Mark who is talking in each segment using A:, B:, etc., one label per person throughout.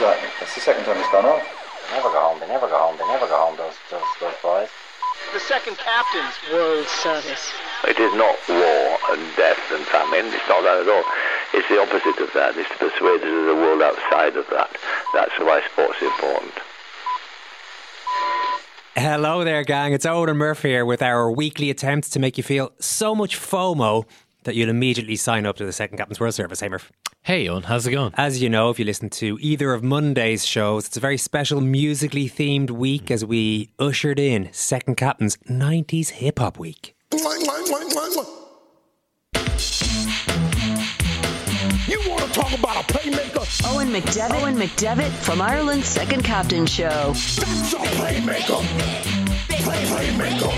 A: Is that? That's the second time it's gone off.
B: They never go home. They never go home. They never go home. Those those those boys.
C: The second captain's World Service.
D: It is not war and death and famine. It's not that at all. It's the opposite of that. It's to persuade us of the world outside of that. That's why sport's is important.
E: Hello there, gang. It's Owen and Murphy here with our weekly attempt to make you feel so much FOMO that you'll immediately sign up to the Second Captain's World Service. Hey, Murph.
F: Hey, Owen, how's it going?
E: As you know, if you listen to either of Monday's shows, it's a very special musically themed week as we ushered in Second Captain's 90s Hip Hop Week.
G: You want to talk about a playmaker?
H: Owen McDevitt, Owen McDevitt from Ireland's Second Captain Show.
G: That's a playmaker. Play, playmaker.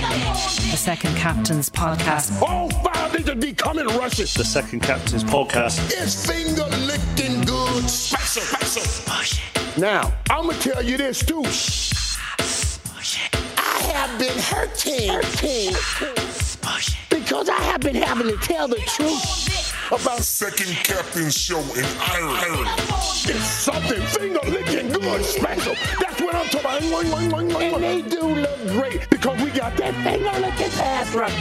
I: The Second Captain's podcast.
G: All five into becoming Russians.
J: The Second Captain's podcast.
G: It's finger licking good special. special. Now, I'm going to tell you this too. I have been hurting, hurting because I have been having to tell the truth about
K: Second Captain's Show in Ireland.
G: It's something finger licking good special. That's what I'm talking about. And they do look great because we got that finger licking pass right.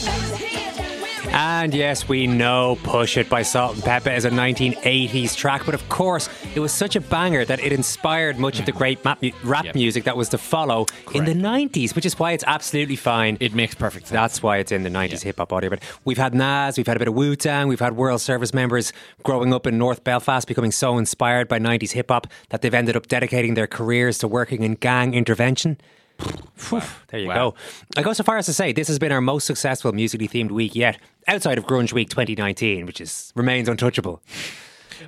E: And yes, we know Push It by Salt-N-Pepa is a 1980s track, but of course, it was such a banger that it inspired much of the great map mu- rap
F: Yep.
E: music that was to follow in the 90s, which is why it's absolutely fine.
F: It makes perfect sense.
E: That's why it's in the 90s hip hop audio. But we've had Nas, we've had a bit of Wu Tang, we've had World Service members growing up in North Belfast becoming so inspired by 90s hip hop that they've ended up dedicating their careers to working in gang intervention. Phew, There you
F: Wow.
E: go. I go so far as to say this has been our most successful musically themed week yet, outside of Grunge Week 2019, which is remains untouchable.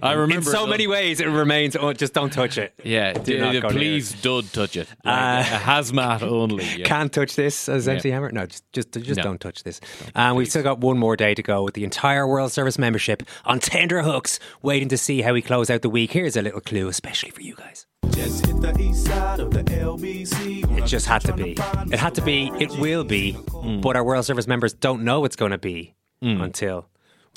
F: I remember
E: in so many ways, it remains. Oh, just don't touch it.
F: Yeah,
E: Do
F: d-
E: not
F: d- please don't touch it. Like,
E: Uh,
F: hazmat only. Yeah.
E: Can't touch this as
F: Yeah.
E: Hammer. No, just just just
F: No.
E: don't touch this. And we've still got one more day to go with the entire World Service membership on tender hooks, waiting to see how we close out the week. Here's a little clue, especially for you guys.
L: Just hit the east side of the LBC.
E: It just had to be. It had to be. It will be.
F: Mm.
E: But our World Service members don't know it's going to be until.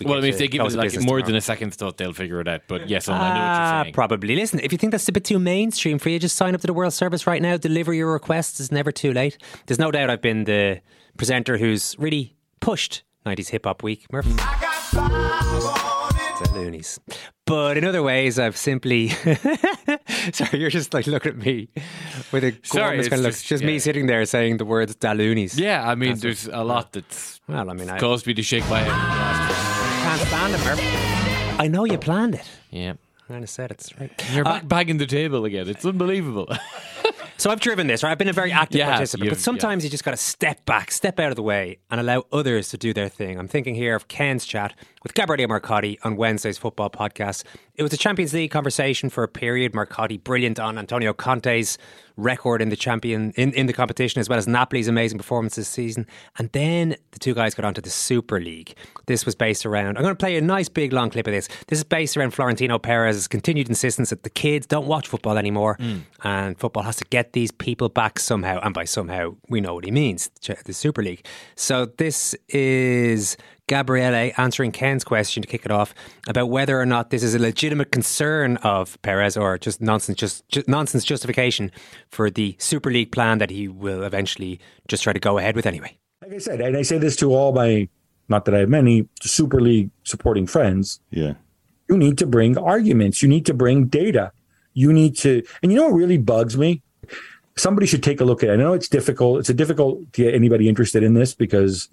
E: We
F: Well,
E: get
F: I mean, if they give
E: close
F: it like more than a second thought, they'll figure it out. But yes, Owen, I know what
E: Ah,
F: you're saying.
E: Probably. Listen, if you think that's a bit too mainstream for you, just sign up to the World Service right now. Deliver your requests. It's never too late. There's no doubt I've been the presenter who's really pushed 90s Hip Hop Week. Murph. A loonies. But in other ways, I've simply. Sorry, you're just like looking at me with a
F: Sorry, it's
E: kind of look.
F: just-
E: Just
F: yeah.
E: me sitting there saying the words Daloonies.
F: Yeah, I mean, there's a lot that's
E: Well, I mean, I
F: caused me to shake my head. the
E: can't stand it. I know you planned it.
F: Yeah.
E: I kind of said it's right.
F: You're
E: Uh,
F: back banging the table again. It's unbelievable.
E: So I've driven this, right? I've been a very mm. active
F: You have,
E: participant, but sometimes you just got to step back, step out of the way, and allow others to do their thing. I'm thinking here of Ken's chat with Gabriele Marcotti on Wednesday's football podcast. It was a Champions League conversation for a period. Marcotti brilliant on Antonio Conte's record in the champion in, in the competition, as well as Napoli's amazing performance this season. And then the two guys got onto the Super League. This was based around. I'm going to play a nice big long clip of this. This is based around Florentino Perez's continued insistence that the kids don't watch football anymore, mm. and football has to get these people back somehow. And by somehow, we know what he means: the Super League. So this is Gabriele answering Ken's question to kick it off about whether or not this is a legitimate concern of Perez or just nonsense, just, just nonsense justification for the Super League plan that he will eventually just try to go ahead with anyway.
J: Like I said, and I say this to all my, not that I have many Super League supporting friends.
M: Yeah.
J: You need to bring arguments. You need to bring data. You need to, and you know what really bugs me? Somebody should take a look at it. I know it's difficult. It's a difficult to get anybody interested in this because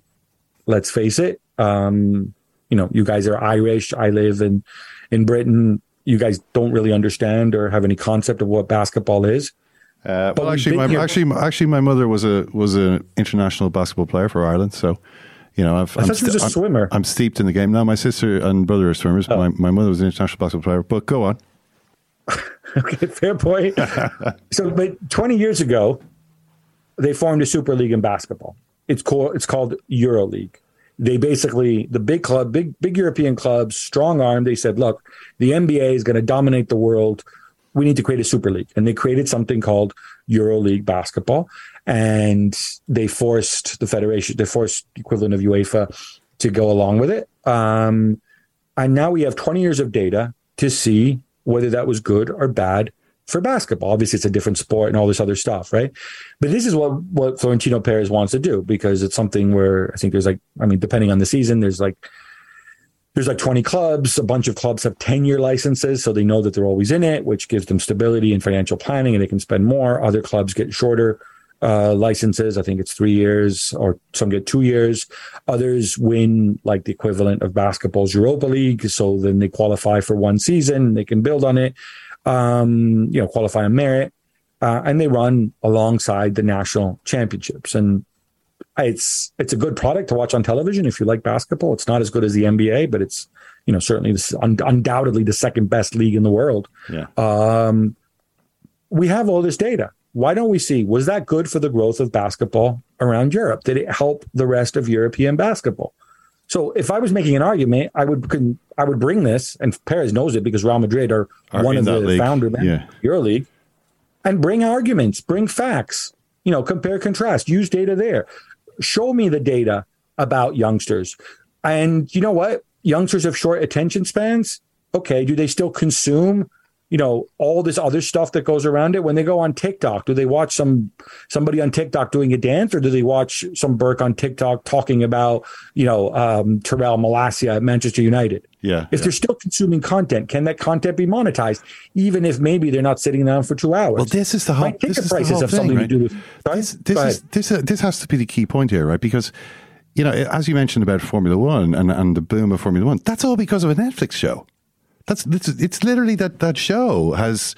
J: let's face it, um, you know, you guys are Irish. I live in, in Britain. You guys don't really understand or have any concept of what basketball is.
M: Uh, well, actually, my,
J: here-
M: actually, actually, my mother was a was an international basketball player for Ireland. So, you know, I've,
J: I she was a
M: I'm-
J: swimmer.
M: I'm steeped in the game now. My sister and brother are swimmers.
J: Oh.
M: My my mother was an international basketball player. But go on.
J: okay, fair point. so, but 20 years ago, they formed a super league in basketball. It's called it's called Euro League. They basically the big club, big big European clubs, strong arm. They said, look, the NBA is going to dominate the world. We need to create a super league, and they created something called EuroLeague basketball. And they forced the federation, they forced the equivalent of UEFA to go along with it. Um, and now we have 20 years of data to see whether that was good or bad for basketball. Obviously, it's a different sport and all this other stuff, right? But this is what what Florentino Perez wants to do because it's something where I think there's like, I mean, depending on the season, there's like there's like 20 clubs. A bunch of clubs have 10 year licenses, so they know that they're always in it, which gives them stability and financial planning, and they can spend more. Other clubs get shorter uh, licenses. I think it's three years, or some get two years. Others win like the equivalent of basketball's Europa League, so then they qualify for one season. They can build on it, um, you know, qualify on merit, uh, and they run alongside the national championships. And it's it's a good product to watch on television if you like basketball. It's not as good as the NBA, but it's you know certainly this un- undoubtedly the second best league in the world.
M: Yeah.
J: Um, we have all this data. Why don't we see was that good for the growth of basketball around Europe? Did it help the rest of European basketball? So if I was making an argument, I would I would bring this, and Perez knows it because Real Madrid are,
M: Are
J: one of the
M: league.
J: founder members
M: Yeah.
J: of Euro League, and bring arguments, bring facts, you know, compare, contrast, use data there. Show me the data about youngsters. And you know what? Youngsters have short attention spans. Okay, do they still consume, you know, all this other stuff that goes around it? When they go on TikTok, do they watch some somebody on TikTok doing a dance, or do they watch some Burke on TikTok talking about, you know, um, Tyrell Malacia at Manchester United?
M: Yeah.
J: If they're still consuming content, can that content be monetized, even if maybe they're not sitting down for two hours?
M: Well, this is the whole.
J: My ticket
M: this
J: prices
M: whole
J: have
M: thing,
J: something
M: right?
J: to do with.
M: This, this is this uh, this has to be the key point here, right? Because you know, as you mentioned about Formula One and and the boom of Formula One, that's all because of a Netflix show. That's it's, it's literally that that show has.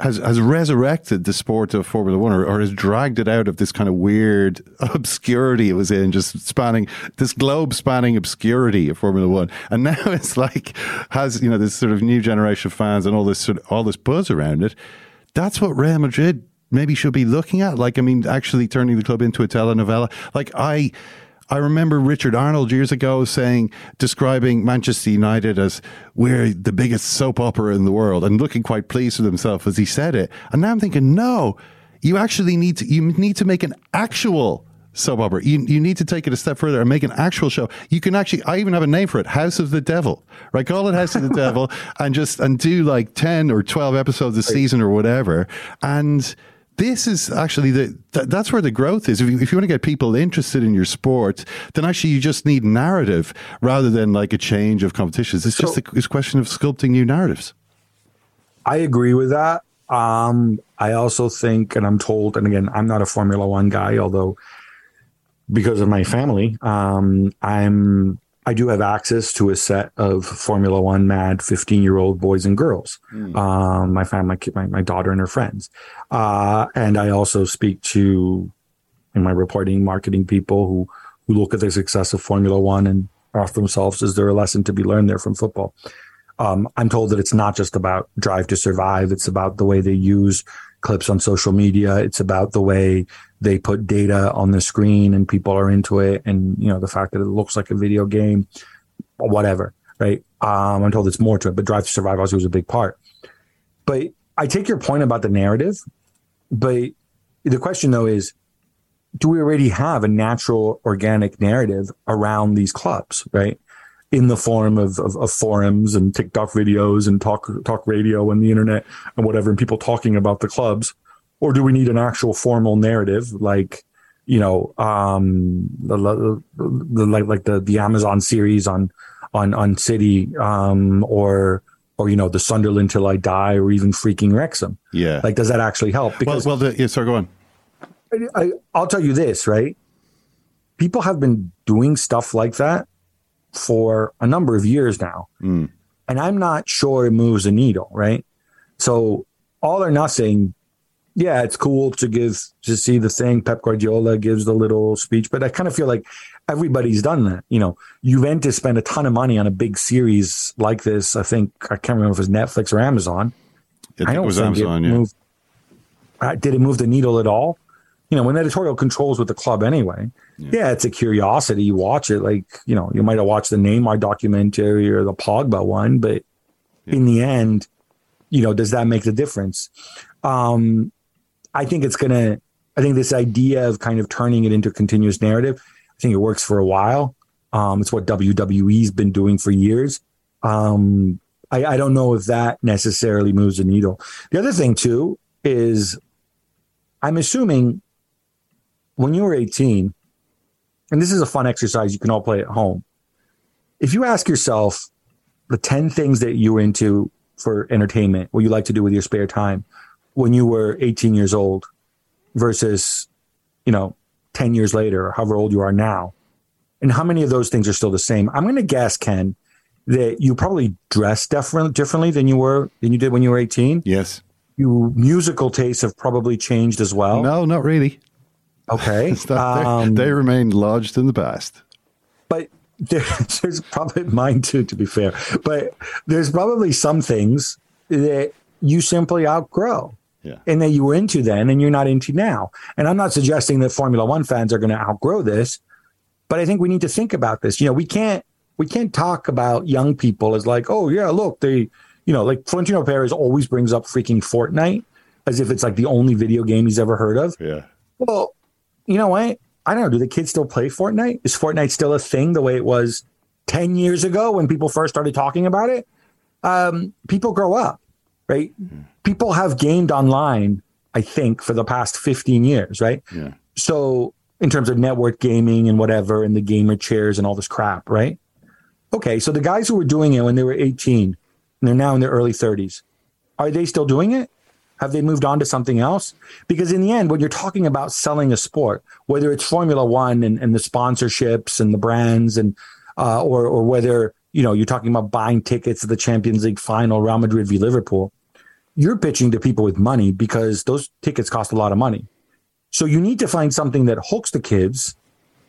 M: Has, has resurrected the sport of Formula One or, or has dragged it out of this kind of weird obscurity it was in, just spanning this globe spanning obscurity of Formula One. And now it's like has, you know, this sort of new generation of fans and all this sort of, all this buzz around it that's what Real Madrid maybe should be looking at. Like, I mean, actually turning the club into a telenovela. Like, I. I remember Richard Arnold years ago saying, describing Manchester United as we're the biggest soap opera in the world and looking quite pleased with himself as he said it. And now I'm thinking, no, you actually need to, you need to make an actual soap opera. You, you need to take it a step further and make an actual show. You can actually, I even have a name for it, House of the Devil, right? Call it House of the Devil and just, and do like 10 or 12 episodes a season or whatever. And this is actually the, th- that's where the growth is. If you, if you want to get people interested in your sport, then actually you just need narrative rather than like a change of competitions. It's just a, it's a question of sculpting new narratives.
J: I agree with that. Um, I also think, and I'm told, and again, I'm not a Formula One guy, although because of my family, um, I'm I do have access to a set of Formula One mad 15 year old boys and girls. Um, my family, my, my daughter and her friends, uh, and I also speak to in my reporting marketing people who who look at the success of Formula One and ask themselves is there a lesson to be learned there from football. Um, I'm told that it's not just about drive to survive. It's about the way they use clips on social media. It's about the way they put data on the screen and people are into it. And, you know, the fact that it looks like a video game whatever, right? Um, I'm told it's more to it, but drive to survive also was a big part. But I take your point about the narrative, but the question though is, do we already have a natural organic narrative around these clubs, right? In the form of, of, of forums and TikTok videos and talk talk radio and the internet and whatever, and people talking about the clubs, or do we need an actual formal narrative like, you know, um, the, the, the like like the the Amazon series on on on City, um, or or you know the Sunderland till I die, or even freaking Wrexham.
M: Yeah.
J: Like, does that actually help?
M: well, well, the, yeah, sorry, go on.
J: I, I'll tell you this, right? People have been doing stuff like that for a number of years now.
M: Mm.
J: And I'm not sure it moves a needle, right? So, all or nothing, yeah, it's cool to give, to see the thing. Pep Guardiola gives the little speech, but I kind of feel like everybody's done that. You know, Juventus spent a ton of money on a big series like this. I think, I can't remember if it was Netflix or Amazon.
M: I think it was Amazon, yeah.
J: moved, uh, did it move the needle at all? You know, when editorial controls with the club anyway, yeah. yeah. it's a curiosity. You watch it, like, you know, you might have watched the Neymar documentary or the Pogba one, but yeah. in the end, you know, does that make the difference? Um, I think it's going to, I think this idea of kind of turning it into a continuous narrative, I think it works for a while. Um, it's what WWE's been doing for years. Um, I, I don't know if that necessarily moves the needle. The other thing, too, is I'm assuming when you were 18, and this is a fun exercise you can all play at home. If you ask yourself the 10 things that you were into for entertainment, what you like to do with your spare time when you were 18 years old versus, you know, 10 years later or however old you are now, and how many of those things are still the same? I'm going to guess, Ken, that you probably dress different, differently than you were than you did when you were 18.
M: Yes.
J: Your musical tastes have probably changed as well.
M: No, not really.
J: Okay.
M: um, they remain lodged in the past.
J: But there, there's probably mine too, to be fair. But there's probably some things that you simply outgrow.
M: Yeah.
J: And that you were into then and you're not into now. And I'm not suggesting that Formula One fans are going to outgrow this, but I think we need to think about this. You know, we can't we can't talk about young people as like, oh yeah, look, they you know, like Florentino Perez always brings up freaking Fortnite as if it's like the only video game he's ever heard of.
M: Yeah.
J: Well, you know what? I don't know. Do the kids still play Fortnite? Is Fortnite still a thing the way it was 10 years ago when people first started talking about it? Um, people grow up, right? Mm-hmm. People have gamed online, I think, for the past 15 years, right?
M: Yeah.
J: So, in terms of network gaming and whatever, and the gamer chairs and all this crap, right? Okay. So, the guys who were doing it when they were 18 and they're now in their early 30s, are they still doing it? Have they moved on to something else? Because in the end, when you're talking about selling a sport, whether it's Formula One and, and the sponsorships and the brands, and uh, or or whether you know you're talking about buying tickets to the Champions League final, Real Madrid v Liverpool, you're pitching to people with money because those tickets cost a lot of money. So you need to find something that hooks the kids,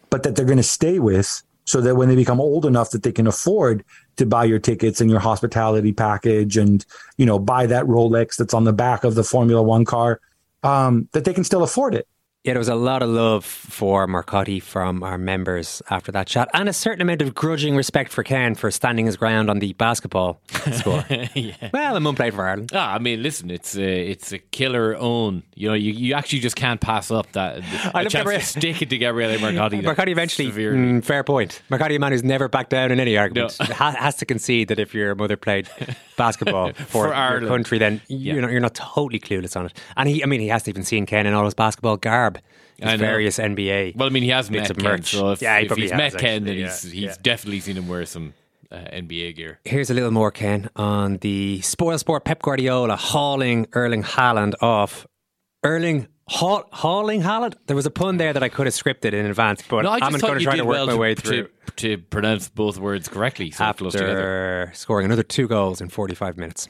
J: but that they're going to stay with so that when they become old enough that they can afford to buy your tickets and your hospitality package and you know buy that Rolex that's on the back of the Formula One car, um, that they can still afford it.
E: Yeah, there was a lot of love for Marcotti from our members after that chat, and a certain amount of grudging respect for Ken for standing his ground on the basketball score.
F: yeah.
E: Well, I'm unplayed for Ireland.
F: Ah, I mean, listen, it's a, it's a killer own. You know, you, you actually just can't pass up that
E: I
F: a chance
E: Gabriel-
F: to stick it to Gabriele Marcotti.
E: Marcotti eventually, mm, fair point. Marcotti, a man who's never backed down in any argument, ha- has to concede that if your mother played basketball for,
F: For
E: your
F: Ireland.
E: country, then
F: Yeah.
E: you're not you're not totally clueless on it. And he, I mean, he hasn't even seen Ken in all his basketball garb, His various NBA.
F: Well, I mean, he has
E: bits
F: met
E: of
F: Ken,
E: merch.
F: so if,
E: yeah, he
F: if
E: probably
F: he's
E: has,
F: met Ken, then
E: actually,
F: he's, he's
E: yeah.
F: definitely seen him wear some uh, NBA gear.
E: Here's a little more, Ken, on the spoil sport Pep Guardiola hauling Erling Haaland off. Erling haul, hauling Haaland? There was a pun there that I could have scripted in advance, but
F: no,
E: I'm
F: just
E: going to try to work
F: well
E: my
F: to,
E: way through.
F: to pronounce both words correctly. So close together.
E: After scoring another two goals in 45 minutes.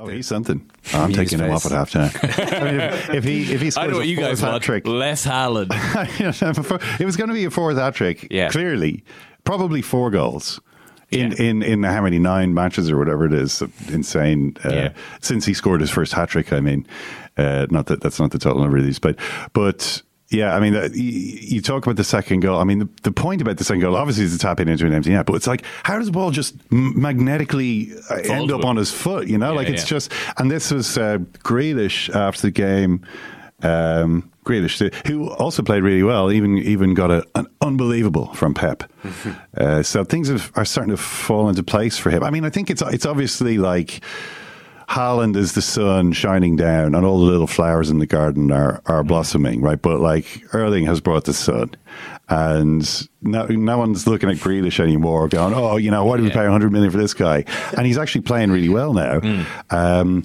M: Oh, he's something. I'm
E: His
M: taking him off at half time. I mean, if, if he if he
F: I
M: scores
F: know
M: a
F: you guys
M: hat
F: want.
M: trick,
F: Less Haaland.
M: it was going to be a fourth hat trick.
F: Yeah.
M: clearly, probably four goals. In, in in how many nine matches or whatever it is, insane. Uh,
F: Yeah.
M: Since he scored his first hat trick, I mean, uh, not that that's not the total number of these, but but yeah, I mean, uh, you, you talk about the second goal. I mean, the, the point about the second goal obviously is to tap it into an empty net, but it's like, how does the ball just m- magnetically uh, end up on his foot? You know,
F: Yeah,
M: like it's
F: yeah.
M: just. And this was uh, Grealish after the game. Um, Grealish, who also played really well, even even got a, an unbelievable from Pep. uh, so things have, are starting to fall into place for him. I mean, I think it's it's obviously like Haaland is the sun shining down, and all the little flowers in the garden are are blossoming, right? But like Erling has brought the sun, and no, no one's looking at Grealish anymore, going, "Oh, you know, why do we pay 100 million for this guy?" And he's actually playing really well now. Um,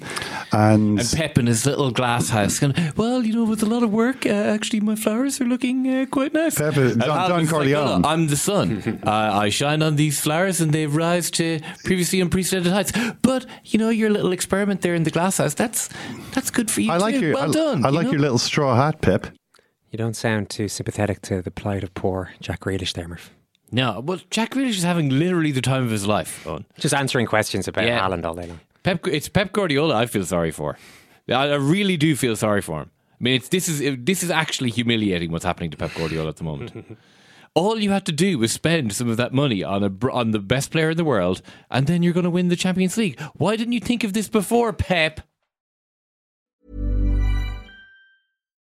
M: and,
F: And Pep in his little glass house, going, well, you know, with a lot of work, uh, actually, my flowers are looking uh, quite nice.
M: Pep, Don- Don
F: like,
M: Corleone.
F: "Well, I'm the sun. uh, I shine on these flowers, and they rise to previously unprecedented heights. But you know, your little experiment there in the glass house, that's that's good for you.
M: I like
F: too.
M: your
F: well
M: I,
F: done.
M: I
F: you
M: like
F: know?
M: your little straw hat, Pep.
E: You don't sound too sympathetic to the plight of poor Jack Grealish there, Murph.
F: No, well, Jack Grealish is having literally the time of his life. Owen.
E: Just answering questions about
F: Yeah.
E: Haaland all day long.
F: Pep, it's Pep Guardiola. I feel sorry for. I I really do feel sorry for him. I mean, it's, this is this is actually humiliating what's happening to Pep Guardiola at the moment. All you had to do was spend some of that money on a on the best player in the world, and then you're going to win the Champions League. Why didn't you think of this before, Pep?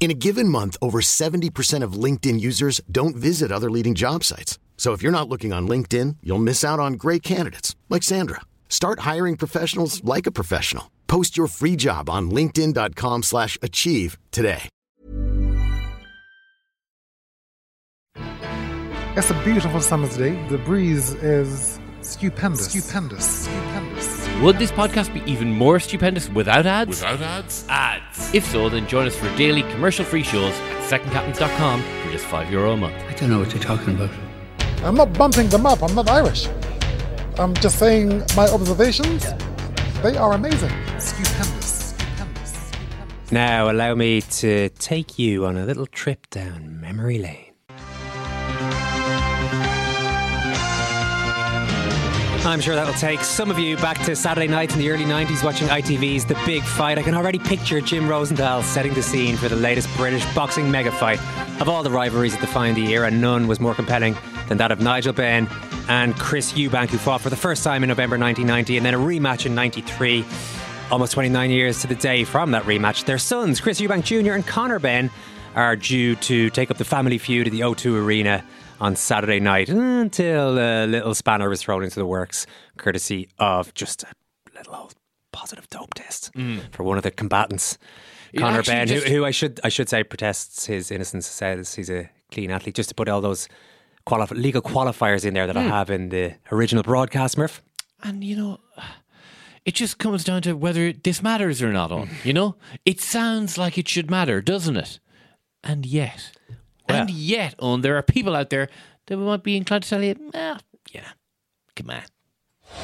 N: In a given month, over 70% of LinkedIn users don't visit other leading job sites. So if you're not looking on LinkedIn, you'll miss out on great candidates like Sandra. Start hiring professionals like a professional. Post your free job on linkedin.com/achieve slash achieve today.
O: It's a beautiful summer's day. The breeze is stupendous. Stupendous. Stupendous.
F: Would this podcast be even more stupendous without ads?
K: Without ads?
F: Ads. If so, then join us for daily commercial-free shows at secondcaptains.com for just five euro a month.
P: I don't know what you're talking about.
O: I'm not bumping them up. I'm not Irish. I'm just saying my observations. They are amazing. Stupendous. Stupendous.
E: Now, allow me to take you on a little trip down memory lane. I'm sure that'll take some of you back to Saturday night in the early 90s watching ITV's The Big Fight. I can already picture Jim Rosenthal setting the scene for the latest British boxing mega fight. Of all the rivalries that defined the era, none was more compelling than that of Nigel Benn and Chris Eubank, who fought for the first time in November 1990 and then a rematch in 93. Almost 29 years to the day from that rematch. Their sons, Chris Eubank Jr. and Conor Benn, are due to take up the family feud at the O2 Arena on Saturday night until a little spanner was thrown into the works, courtesy of just a little old positive dope test mm. for one of the combatants.
F: It
E: Conor Benn, who,
F: just-
E: who I should I should say protests his innocence, says he's a clean athlete, just to put all those qualif- legal qualifiers in there that I
F: Hmm.
E: have in the original broadcast, Murph.
F: And you know, it just comes down to whether this matters or not. On you know, it sounds like it should matter, doesn't it? And yet, and yet, on there are people out there that might be inclined to tell you, "Ah, yeah, come on."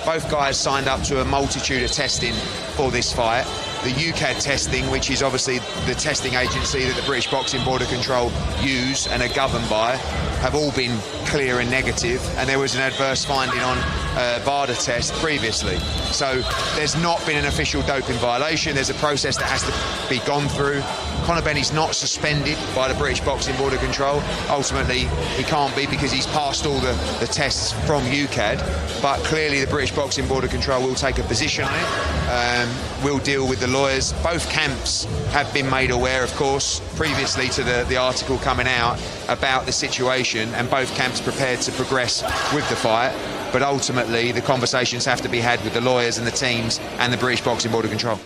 Q: Both guys signed up to a multitude of testing for this fight. The UKAD testing, which is obviously the testing agency that the British Boxing Board of Control use and are governed by, have all been clear and negative. negative, and there was an adverse finding on uh, VADA test previously. So there's not been an official doping violation. There's a process that has to be gone through. Conor Benny's not suspended by the British Boxing Board of Control. Ultimately, he can't be because he's passed all the, the tests from UKAD. But clearly, the British Boxing Board of Control will take a position on it. Um, we'll deal with the lawyers. Both camps have been made aware, of course, previously to the, the article coming out about the situation, and both camps prepared to progress with the fight. But ultimately, the conversations have to be had with the lawyers and the teams and the British Boxing Board of Control.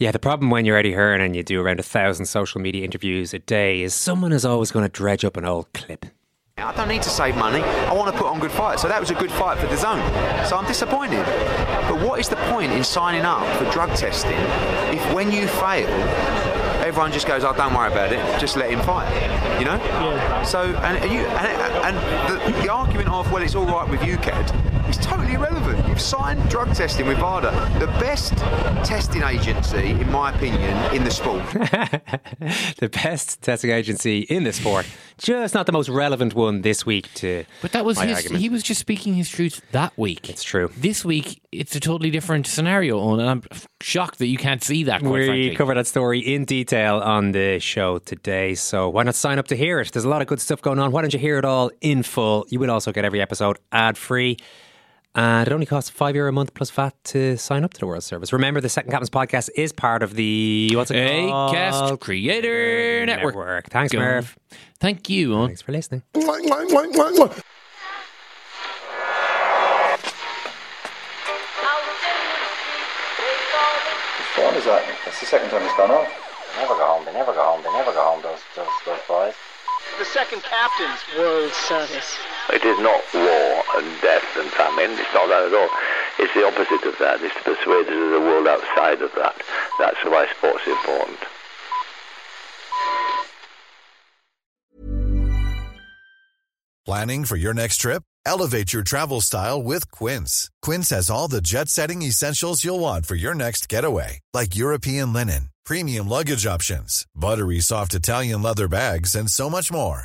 E: Yeah, the problem when you're Eddie Hearn and you do around a thousand social media interviews a day is someone is always going to dredge up an old clip.
Q: I don't need to save money. I want to put on good fights. So that was a good fight for the zone. So I'm disappointed. But what is the point in signing up for drug testing if when you fail, everyone just goes, "Oh, don't worry about it. Just let him fight." You know? Yeah. So and you and, and the, the argument of well, it's all right with UKAD is totally irrelevant. You've signed drug testing with VADA, the best testing agency, in my opinion, in the sport.
E: the best testing agency in the sport. Just not the most relevant one this week to
F: But that was
E: my
F: his.
E: argument.
F: He was just speaking his truth that week.
E: It's true.
F: This week, it's a totally different scenario, Owen, and I'm shocked that you can't see that. Quite
E: we
F: frankly.
E: cover that story in detail on the show today, so why not sign up to hear it? There's a lot of good stuff going on. Why don't you hear it all in full? You will also get every episode ad free. And it only costs five euro a month plus VAT to sign up to the World Service. Remember, the Second Captain's podcast is part of the what's it called?
F: Acast Creator Network.
E: Thanks,
F: Go on. Thank you, Owen.
E: Thanks for listening.
A: Whose phone is that? That's the second time it's gone off.
B: They never go home. They never go home. They never go home. Those those those boys.
C: The second captain's World Service.
D: It is not war and death and famine. It's not that at all. It's the opposite of that. It's to persuade us of the world outside of that. That's why sport's important.
P: Planning for your next trip? Elevate your travel style with Quince. Quince has all the jet setting essentials you'll want for your next getaway, like European linen, premium luggage options, buttery soft Italian leather bags, and so much more.